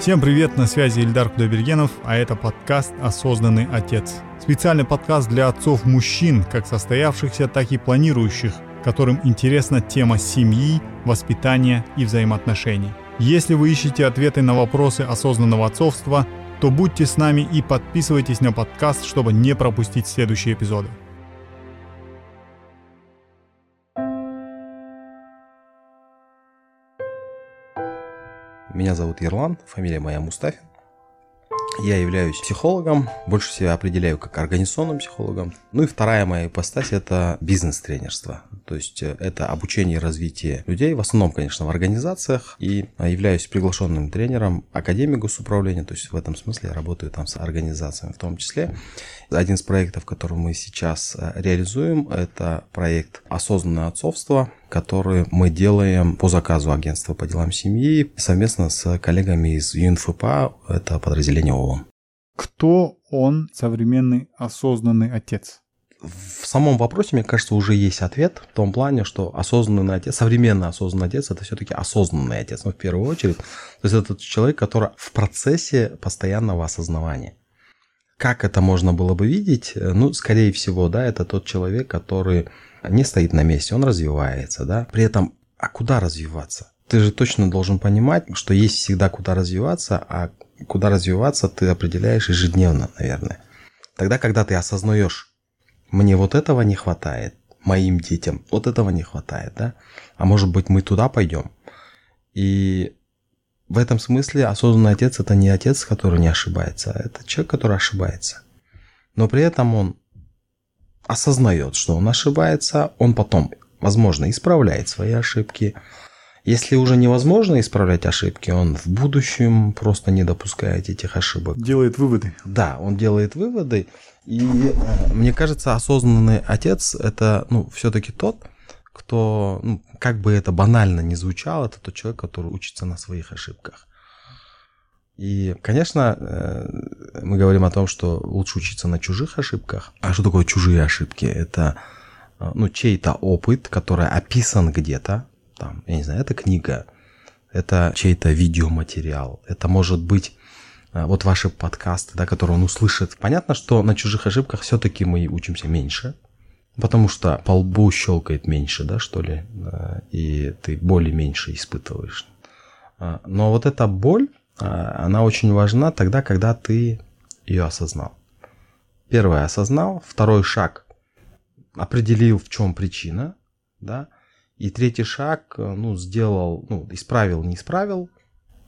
Всем привет, на связи Ильдар Кудайбергенов, а это подкаст «Осознанный отец». Специальный подкаст для отцов-мужчин, как состоявшихся, так и планирующих, которым интересна тема семьи, воспитания и взаимоотношений. Если вы ищете ответы на вопросы осознанного отцовства, то будьте с нами и подписывайтесь на подкаст, чтобы не пропустить следующие эпизоды. Меня зовут Ерлан, фамилия моя Мустафин. Я являюсь психологом, больше себя определяю как организационным психологом. Ну и вторая моя ипостась – это бизнес-тренерство. То есть э, это обучение и развитие людей, в основном, конечно, в организациях. И э, являюсь приглашенным тренером Академии госуправления. То есть в этом смысле я работаю там с организациями в том числе. Один из проектов, который мы сейчас э, реализуем, это проект «Осознанное отцовство», который мы делаем по заказу агентства по делам семьи совместно с коллегами из ЮНФПА, это подразделение ООН. Кто он, современный осознанный отец? В самом вопросе, мне кажется, уже есть ответ в том плане, что осознанный отец, современный осознанный отец, это все-таки осознанный отец, ну, в первую очередь. То есть это человек, который в процессе постоянного осознавания. Как это можно было бы видеть? Ну, скорее всего, да, это тот человек, который не стоит на месте, он развивается, да. При этом, а куда развиваться? Ты же точно должен понимать, что есть всегда куда развиваться, а куда развиваться ты определяешь ежедневно, наверное. Тогда, когда ты осознаешь, мне вот этого не хватает, моим детям вот этого не хватает, да, а может быть мы туда пойдем. И в этом смысле осознанный отец это не отец, который не ошибается, а это человек, который ошибается. Но при этом он осознает, что он ошибается, он потом, возможно, исправляет свои ошибки. Если уже невозможно исправлять ошибки, он в будущем просто не допускает этих ошибок. Делает выводы. Да, он делает выводы. И э, мне кажется, осознанный отец это ну, все-таки тот, кто, ну, как бы это банально не звучало, это тот человек, который учится на своих ошибках. И, конечно, э, мы говорим о том, что лучше учиться на чужих ошибках. А что такое чужие ошибки? Это э, ну, чей-то опыт, который описан где-то. Там, я не знаю, это книга, это чей-то видеоматериал, это может быть вот ваши подкасты, да, которые он услышит. Понятно, что на чужих ошибках все-таки мы учимся меньше, потому что по лбу щелкает меньше, да, что ли, и ты боли меньше испытываешь. Но вот эта боль, она очень важна тогда, когда ты ее осознал. Первое осознал, второй шаг определил, в чем причина, да, и третий шаг, ну, сделал, ну, исправил, не исправил,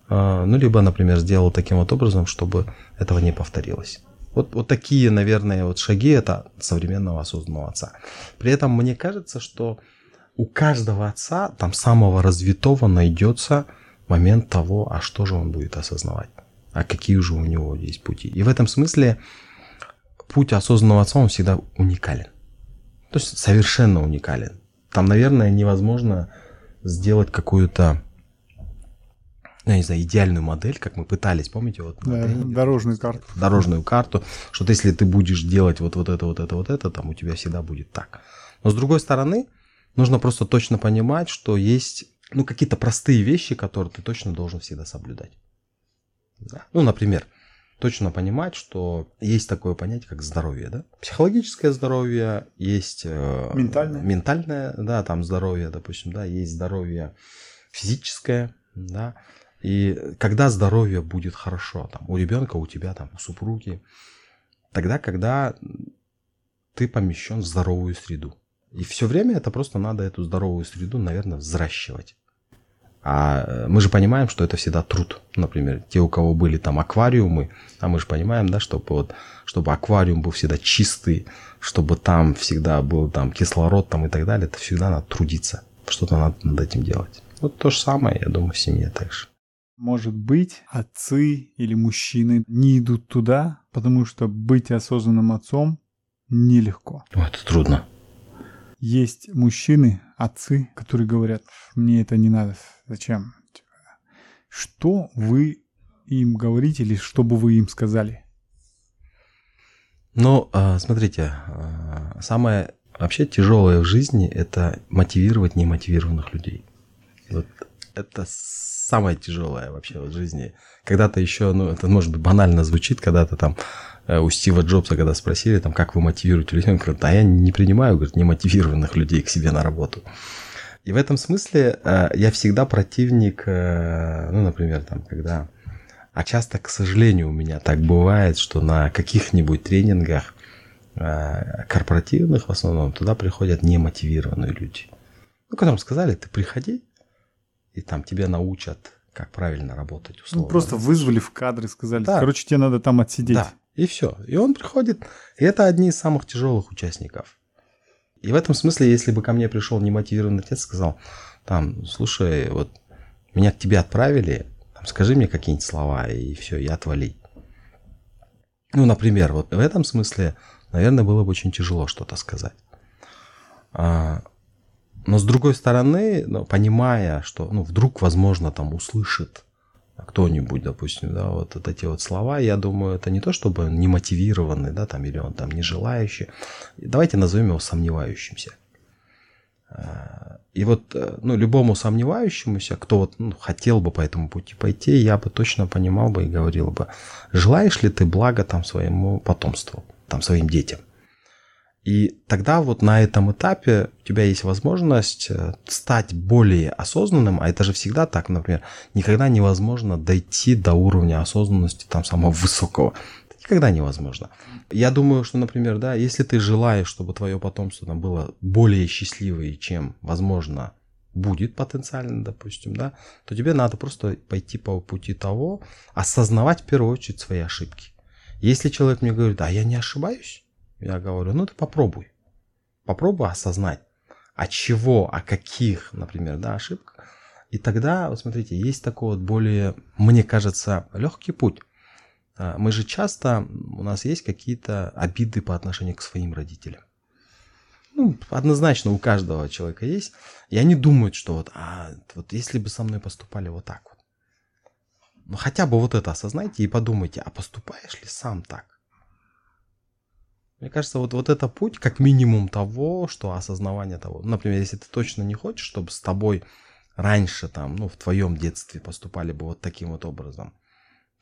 ну, либо, например, сделал таким вот образом, чтобы этого не повторилось. Вот, вот такие, наверное, вот шаги это современного осознанного отца. При этом мне кажется, что у каждого отца, там самого развитого, найдется момент того, а что же он будет осознавать, а какие же у него есть пути. И в этом смысле путь осознанного отца, он всегда уникален. То есть совершенно уникален. Там, наверное, невозможно сделать какую-то, я не знаю, идеальную модель, как мы пытались, помните? Вот, да, дорожную карту. Дорожную карту, что если ты будешь делать вот, вот это, вот это, вот это, там у тебя всегда будет так. Но с другой стороны, нужно просто точно понимать, что есть ну, какие-то простые вещи, которые ты точно должен всегда соблюдать. Да? Ну, например, точно понимать, что есть такое понятие, как здоровье, да? Психологическое здоровье, есть э, ментальное, ментальное, да, там здоровье, допустим, да, есть здоровье физическое, да, и когда здоровье будет хорошо, там, у ребенка, у тебя, там, у супруги, тогда, когда ты помещен в здоровую среду. И все время это просто надо эту здоровую среду, наверное, взращивать. А э, мы же понимаем, что это всегда труд. Например, те, у кого были там аквариумы, а мы же понимаем, да, чтобы, вот, чтобы аквариум был всегда чистый, чтобы там всегда был там кислород там и так далее, это всегда надо трудиться. Что-то надо над этим делать. Вот то же самое, я думаю, в семье также. Может быть, отцы или мужчины не идут туда, потому что быть осознанным отцом нелегко. это трудно. Есть мужчины, отцы, которые говорят, мне это не надо, зачем? Что вы им говорите или что бы вы им сказали? Ну, а, смотрите, а, самое вообще тяжелое в жизни – это мотивировать немотивированных людей. Вот Это самое тяжелое вообще в жизни. Когда-то еще, ну, это может быть банально звучит, когда-то там э, у Стива Джобса, когда спросили, там, как вы мотивируете людей, он говорит, да я не принимаю, говорит, немотивированных людей к себе на работу. И в этом смысле э, я всегда противник, э, ну, например, там, когда... А часто, к сожалению, у меня так бывает, что на каких-нибудь тренингах корпоративных в основном туда приходят немотивированные люди. Ну, которым сказали, ты приходи, и там тебя научат, как правильно работать. Ну, условно. Ну, просто вызвали в кадры, сказали, да. короче, тебе надо там отсидеть. Да, и все. И он приходит, и это одни из самых тяжелых участников. И в этом смысле, если бы ко мне пришел немотивированный отец, сказал, там, слушай, вот меня к тебе отправили, там, скажи мне какие-нибудь слова, и все, я отвали. Ну, например, вот в этом смысле, наверное, было бы очень тяжело что-то сказать. А, но с другой стороны, ну, понимая, что ну, вдруг, возможно, там услышит кто-нибудь, допустим, да, вот, вот эти вот слова, я думаю, это не то, чтобы не мотивированный, да, там, или он там не желающий. Давайте назовем его сомневающимся. А, и вот, э, ну, любому сомневающемуся, кто вот ну, хотел бы по этому пути пойти, я бы точно понимал бы и говорил бы, желаешь ли ты блага там своему потомству, там, своим детям? И тогда вот на этом этапе у тебя есть возможность э, стать более осознанным, а это же всегда так, например, никогда невозможно дойти до уровня осознанности там самого высокого. Это никогда невозможно. Я думаю, что, например, да, если ты желаешь, чтобы твое потомство там было более счастливое, чем, возможно, будет потенциально, допустим, да, то тебе надо просто пойти по пути того, осознавать в первую очередь свои ошибки. Если человек мне говорит, а я не ошибаюсь, я говорю, ну ты попробуй. Попробуй осознать, от чего, о каких, например, да, ошибках. И тогда, вот смотрите, есть такой вот более, мне кажется, легкий путь. А, мы же часто, у нас есть какие-то обиды по отношению к своим родителям. Ну, однозначно у каждого человека есть. И они думают, что вот, а, вот если бы со мной поступали вот так вот. Ну, хотя бы вот это осознайте и подумайте, а поступаешь ли сам так? Мне кажется, вот, вот это путь как минимум того, что осознавание того. Например, если ты точно не хочешь, чтобы с тобой раньше там, ну, в твоем детстве поступали бы вот таким вот образом,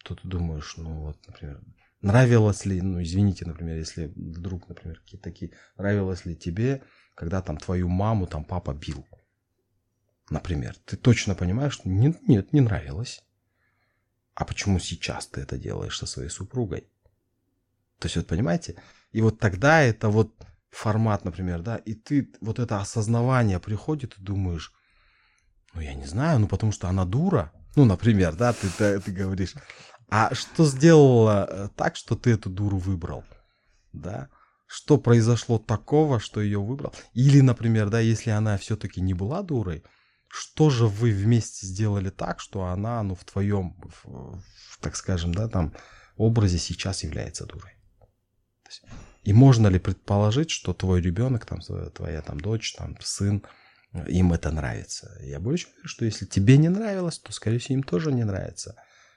то ты думаешь, ну вот, например, нравилось ли, ну, извините, например, если вдруг, например, какие-то такие, нравилось ли тебе, когда там твою маму там папа бил, например, ты точно понимаешь, что нет, нет, не нравилось. А почему сейчас ты это делаешь со своей супругой? То есть, вот понимаете, и вот тогда это вот формат, например, да, и ты вот это осознавание приходит и думаешь, ну я не знаю, ну потому что она дура, ну, например, да, ты, ты, ты говоришь, а что сделало э, так, что ты эту дуру выбрал, да? Что произошло такого, что ее выбрал? Или, например, да, если она все-таки не была дурой, что же вы вместе сделали так, что она, ну, в твоем, в, в, так скажем, да, там образе сейчас является дурой? Есть, и можно ли предположить, что твой ребенок, там, твоя там, дочь, там, сын, им это нравится? Я больше уверен, что если тебе не нравилось, то, скорее всего, им тоже не нравится.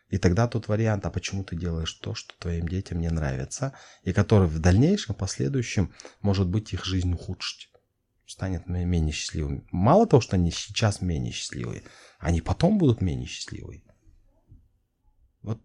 И тогда тот вариант, а почему ты делаешь то, что твоим детям не нравится, и который в дальнейшем, последующем, может быть, их жизнь ухудшить станет менее счастливыми. Мало того, что они сейчас менее счастливые, они потом будут менее счастливые. Вот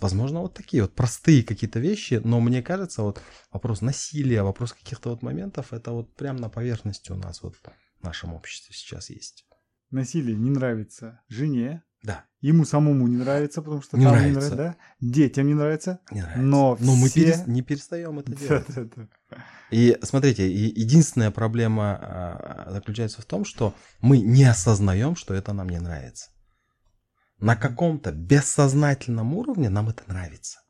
Возможно, вот такие вот простые какие-то вещи, но мне кажется, вот вопрос насилия, вопрос каких-то вот моментов, это вот прям на поверхности у нас вот в нашем обществе сейчас есть. Насилие не нравится жене. Да. Ему самому не нравится, потому что не там нравится. не нравится, да? Детям не нравится. Не нравится. Но, но все... мы перес... не перестаем это делать. Да, да, да. И смотрите, единственная проблема а, заключается в том, что мы не осознаем, что это нам не нравится на каком-то бессознательном уровне нам это нравится.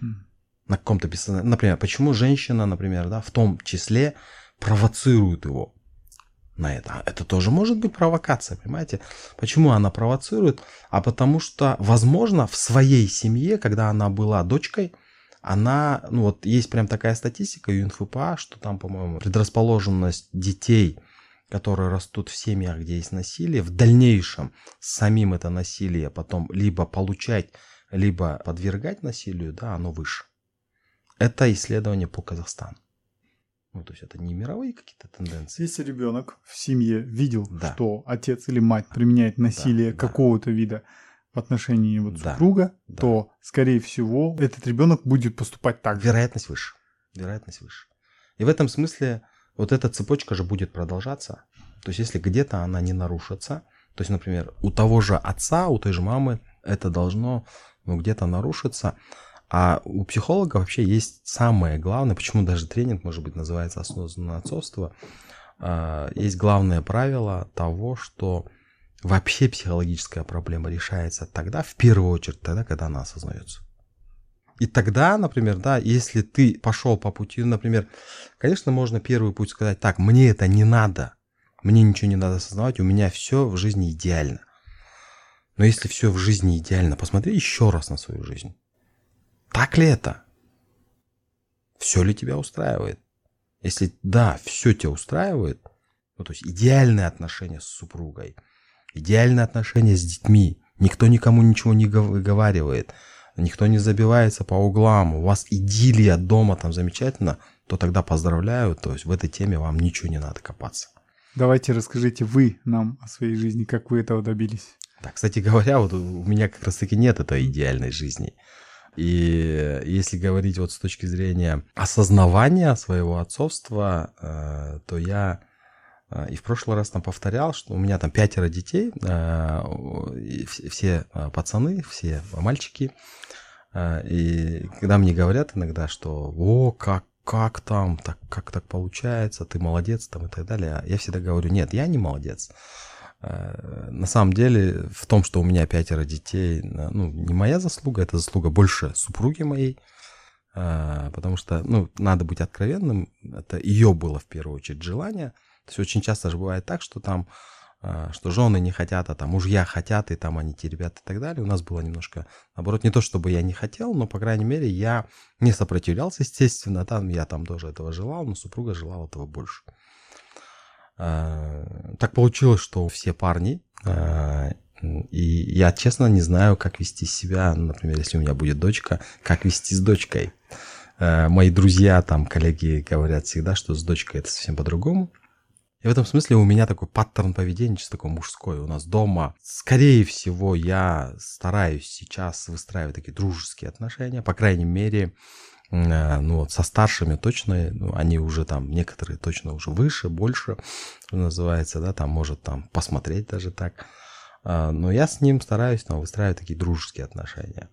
Хм. На каком-то бессознательном... Например, почему женщина, например, да, в том числе провоцирует его на это. А это тоже может быть провокация, понимаете? Почему она провоцирует? А потому что, возможно, в своей семье, когда она была дочкой, она, ну вот есть прям такая статистика ЮНФПА, что там, по-моему, предрасположенность детей – которые растут в семьях, где есть насилие, в дальнейшем самим это насилие потом либо получать, либо подвергать насилию, да, оно выше. Это исследование по Казахстану. Ну, то есть это не мировые какие-то тенденции. Если ребенок в семье видел, Да. что отец или мать применяет насилие да. какого-то вида в отношении вот Да, супруга, да. то, скорее всего, этот ребенок будет поступать так. Вероятность выше. Вероятность выше. И в этом смысле вот эта цепочка же будет продолжаться. То есть если где-то она не нарушится, то есть, например, у того же отца, у той же мамы это должно ну, где-то нарушиться, а у психолога вообще есть самое главное, почему даже тренинг, может быть, называется осознанное отцовство, а, есть главное правило того, что вообще психологическая проблема решается тогда, в первую очередь, тогда, когда она осознается. И тогда, например, да, если ты пошел по пути, например, конечно, можно первый путь сказать, так, мне это не надо, мне ничего не надо осознавать, у меня все в жизни идеально. Но если все в жизни идеально, посмотри еще раз на свою жизнь. Так ли это? Все ли тебя устраивает? Если да, все тебя устраивает, ну, то есть идеальные отношения с супругой, идеальные отношения с детьми, никто никому ничего не гов- выговаривает, никто не забивается по углам, у вас идиллия дома там замечательно, то тогда поздравляю, то есть в этой теме вам ничего не надо копаться. Давайте расскажите вы нам о своей жизни, как вы этого добились. Так, кстати говоря, вот у меня как раз таки нет этой идеальной жизни. И если говорить вот с точки зрения осознавания своего отцовства, э, то я и в прошлый раз там повторял, что у меня там пятеро детей, вс- все э, пацаны, все мальчики. И когда мне говорят иногда, что «О, как, как там, так, как так получается, ты молодец» там и так далее, я всегда говорю «Нет, я не молодец». На самом деле в том, что у меня пятеро детей, ну, не моя заслуга, это заслуга больше супруги моей, потому что, ну, надо быть откровенным, это ее было в первую очередь желание. Есть очень часто же бывает так, что там, э, что жены не хотят, а там мужья хотят, и там они теребят и так далее. У нас было немножко, наоборот, не то, чтобы я не хотел, но, по крайней мере, я не сопротивлялся, естественно, там я там тоже этого желал, но супруга желала этого больше. Э, Так получилось, что все парни, э, и я, честно, не знаю, как вести себя, например, если у меня будет дочка, как вести с дочкой. Мои друзья, там, коллеги говорят всегда, что с дочкой это совсем по-другому. И в этом смысле у меня такой паттерн поведения, чисто такой мужской. У нас дома, скорее всего, я стараюсь сейчас выстраивать такие дружеские отношения. По крайней мере, э, ну вот со старшими точно, ну, они уже там, некоторые точно уже выше, больше, что называется, да, там может там посмотреть даже так. А, Но я с ним стараюсь там, выстраивать такие дружеские отношения.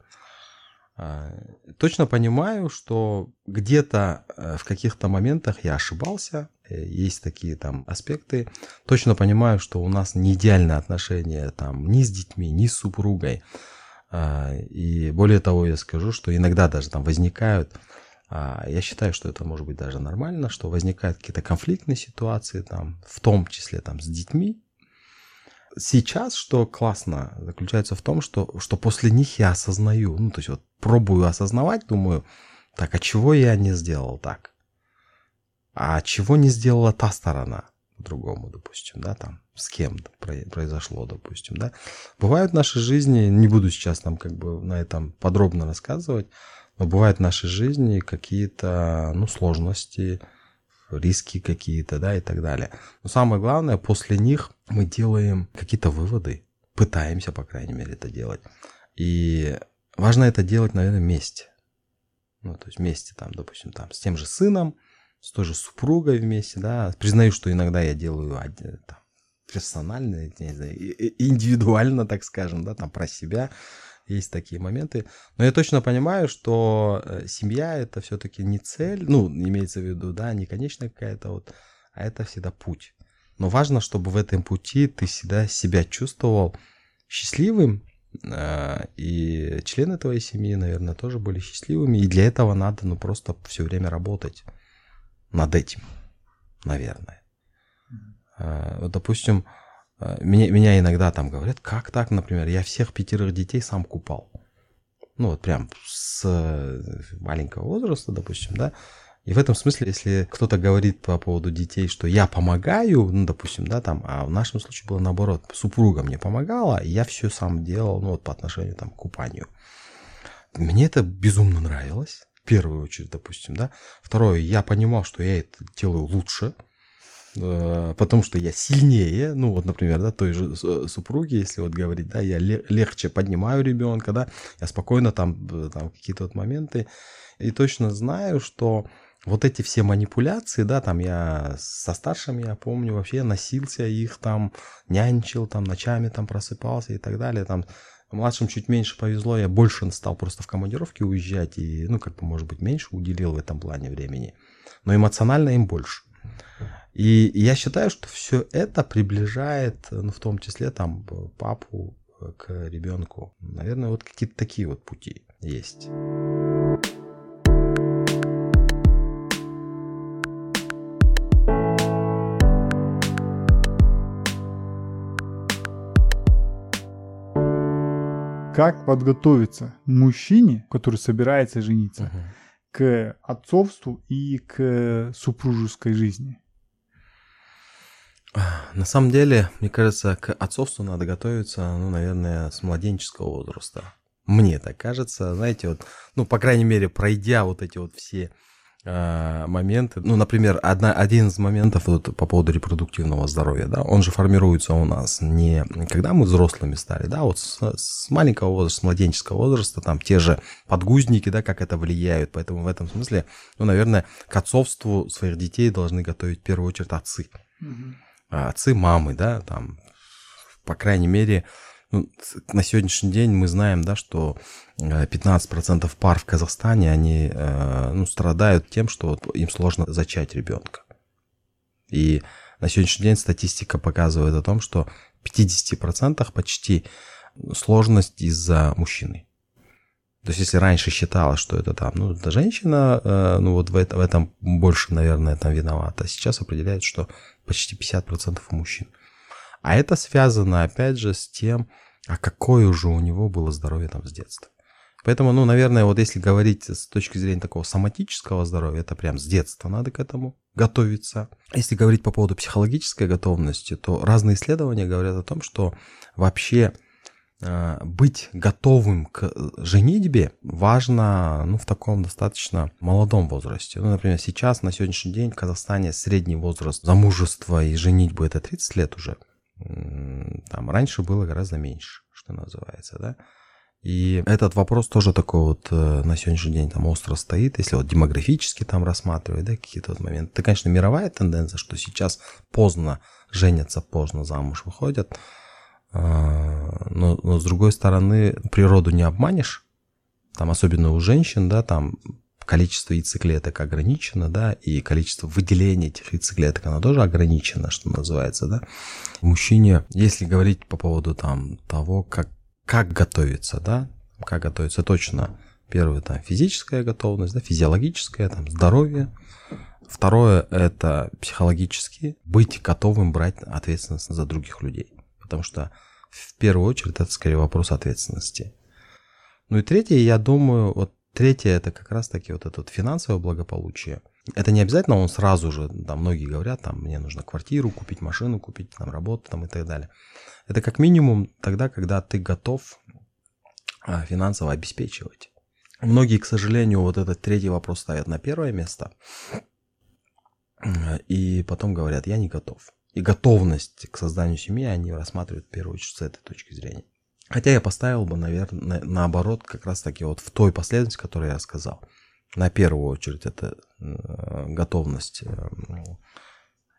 А, Точно понимаю, что где-то э, в каких-то моментах я ошибался, э, есть такие там аспекты. Точно понимаю, что у нас не идеальные отношения там ни с детьми, ни с супругой. А, И более того, я скажу, что иногда даже там возникают, а, я считаю, что это может быть даже нормально, что возникают какие-то конфликтные ситуации, там, в том числе там с детьми. Сейчас, что классно, заключается в том, что, что после них я осознаю, ну, то есть вот пробую осознавать, думаю, так, а чего я не сделал так? А чего не сделала та сторона по-другому, допустим, да, там, с кем про- произошло, допустим, да. Бывают в нашей жизни, не буду сейчас там как бы на этом подробно рассказывать, но бывают в нашей жизни какие-то, ну, сложности, риски какие-то, да, и так далее. Но самое главное, после них мы делаем какие-то выводы, пытаемся, по крайней мере, это делать. И важно это делать, наверное, вместе. Ну, то есть вместе, там, допустим, там, с тем же сыном, с той же супругой вместе, да. Признаю, что иногда я делаю там, персонально, не знаю, индивидуально, так скажем, да, там, про себя. Есть такие моменты. Но я точно понимаю, что э, семья это все-таки не цель, ну, имеется в виду, да, не конечная какая-то вот, а это всегда путь. Но важно, чтобы в этом пути ты всегда себя чувствовал счастливым, э, и члены твоей семьи, наверное, тоже были счастливыми. И для этого надо, ну, просто все время работать над этим, наверное. Э, Вот, допустим, меня, меня иногда там говорят, как так, например, я всех пятерых детей сам купал. Ну, вот прям с э, маленького возраста, допустим, да. И в этом смысле, если кто-то говорит по поводу детей, что я помогаю, ну, допустим, да, там, а в нашем случае было наоборот, супруга мне помогала, и я все сам делал, ну, вот по отношению там к купанию. Мне это безумно нравилось. первую очередь, допустим, да. Второе, я понимал, что я это делаю лучше, потому что я сильнее, ну вот, например, да, той же супруги, если вот говорить, да, я легче поднимаю ребенка, да, я спокойно там, там какие-то вот моменты, и точно знаю, что вот эти все манипуляции, да, там я со старшими, я помню, вообще носился их там, нянчил, там ночами там просыпался и так далее, там Младшим чуть меньше повезло, я больше стал просто в командировке уезжать и, ну, как бы, может быть, меньше уделил в этом плане времени. Но эмоционально им больше. И я считаю, что все это приближает, ну, в том числе, там, папу к ребенку. Наверное, вот какие-то такие вот пути есть. как подготовиться мужчине, который собирается жениться, угу. К отцовству и к супружеской жизни? На самом деле, мне кажется, к отцовству надо готовиться, ну, наверное, с младенческого возраста. Мне так кажется, знаете, вот, ну, по крайней мере, пройдя вот эти вот все моменты. Ну, например, одна, один из моментов вот, по поводу репродуктивного здоровья, да, он же формируется у нас не когда мы взрослыми стали, да, вот с, с маленького возраста, с младенческого возраста, там те же подгузники, да, как это влияют. Поэтому в этом смысле, ну, наверное, к отцовству своих детей должны готовить в первую очередь отцы. Угу. Отцы, мамы, да, там, по крайней мере, ну, на сегодняшний день мы знаем, да, что 15% э, пар в Казахстане, они э, ну, страдают тем, что им сложно зачать ребенка. И на сегодняшний день статистика показывает о том, что в 50% почти сложность из-за мужчины. То есть, если раньше считалось, что это там, ну, это женщина, э, ну, вот в, это, в этом больше, наверное, там виновата, сейчас определяют, что почти 50% у мужчин. А это связано, опять же, с тем, а какое уже у него было здоровье там с детства. Поэтому, ну, наверное, вот если говорить с точки зрения такого соматического здоровья, это прям с детства надо к этому готовиться. Если говорить по поводу психологической готовности, то разные исследования говорят о том, что вообще э, быть готовым к женитьбе важно ну, в таком достаточно молодом возрасте. Ну, например, сейчас, на сегодняшний день в Казахстане средний возраст замужества и женитьбы это 30 лет уже там раньше было гораздо меньше, что называется, да. И этот вопрос тоже такой вот э, на сегодняшний день там остро стоит, если вот демографически там рассматривать, да, какие-то вот моменты. Это, конечно, мировая тенденция, что сейчас поздно женятся, поздно замуж выходят, а, но, но с другой стороны, природу не обманешь, там особенно у женщин, да, там количество яйцеклеток ограничено, да, и количество выделения этих яйцеклеток, оно тоже ограничено, что называется, да. Мужчине, если говорить по поводу там того, как, как готовиться, да, как готовиться точно, первое, там, физическая готовность, да, физиологическая, там, здоровье, Второе – это психологически быть готовым брать ответственность за других людей. Потому что в первую очередь это скорее вопрос ответственности. Ну и третье, я думаю, вот Третье, это как раз-таки вот это вот финансовое благополучие. Это не обязательно он сразу же, там многие говорят, там, мне нужно квартиру купить, машину купить, там, работу там, и так далее. Это как минимум тогда, когда ты готов а, финансово обеспечивать. Многие, к сожалению, вот этот третий вопрос ставят на первое место. И потом говорят, я не готов. И готовность к созданию семьи они рассматривают в первую очередь с этой точки зрения. Хотя я поставил бы, наверное, наоборот, как раз таки вот в той последовательности, которую я сказал. На первую очередь это э, готовность э,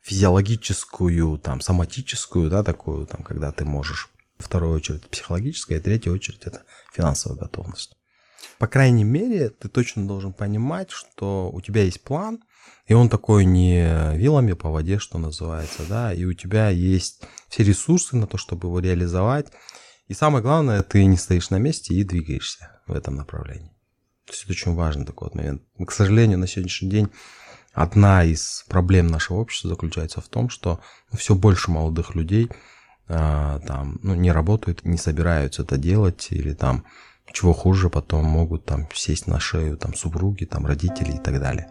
физиологическую, там, соматическую, да, такую, там, когда ты можешь. Вторую очередь психологическая, и третью очередь это финансовая готовность. По крайней мере, ты точно должен понимать, что у тебя есть план, и он такой не вилами по воде, что называется, да, и у тебя есть все ресурсы на то, чтобы его реализовать, и самое главное, ты не стоишь на месте и двигаешься в этом направлении. То есть это очень важный такой вот момент. К сожалению, на сегодняшний день одна из проблем нашего общества заключается в том, что ну, все больше молодых людей э, там, ну, не работают, не собираются это делать, или там, чего хуже, потом могут там сесть на шею там супруги, там родители и так далее.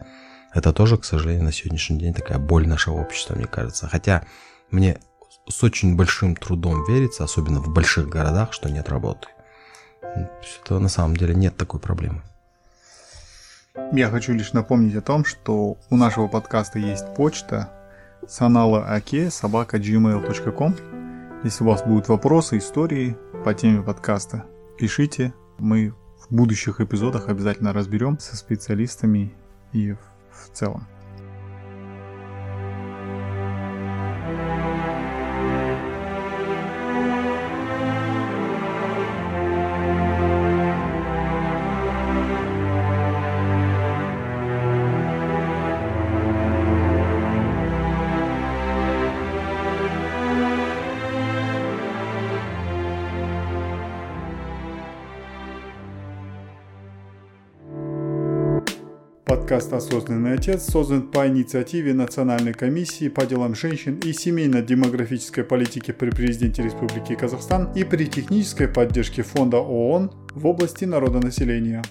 Это тоже, к сожалению, на сегодняшний день такая боль нашего общества, мне кажется. Хотя мне с очень большим трудом верится, особенно в больших городах, что нет работы. Это на самом деле нет такой проблемы. Я хочу лишь напомнить о том, что у нашего подкаста есть почта санала аке собака gmail.com. Если у вас будут вопросы, истории по теме подкаста, пишите. Мы в будущих эпизодах обязательно разберем со специалистами и в целом. Подкаст «Осознанный отец» создан по инициативе Национальной комиссии по делам женщин и семейно-демографической политики при президенте Республики Казахстан и при технической поддержке Фонда ООН в области народонаселения.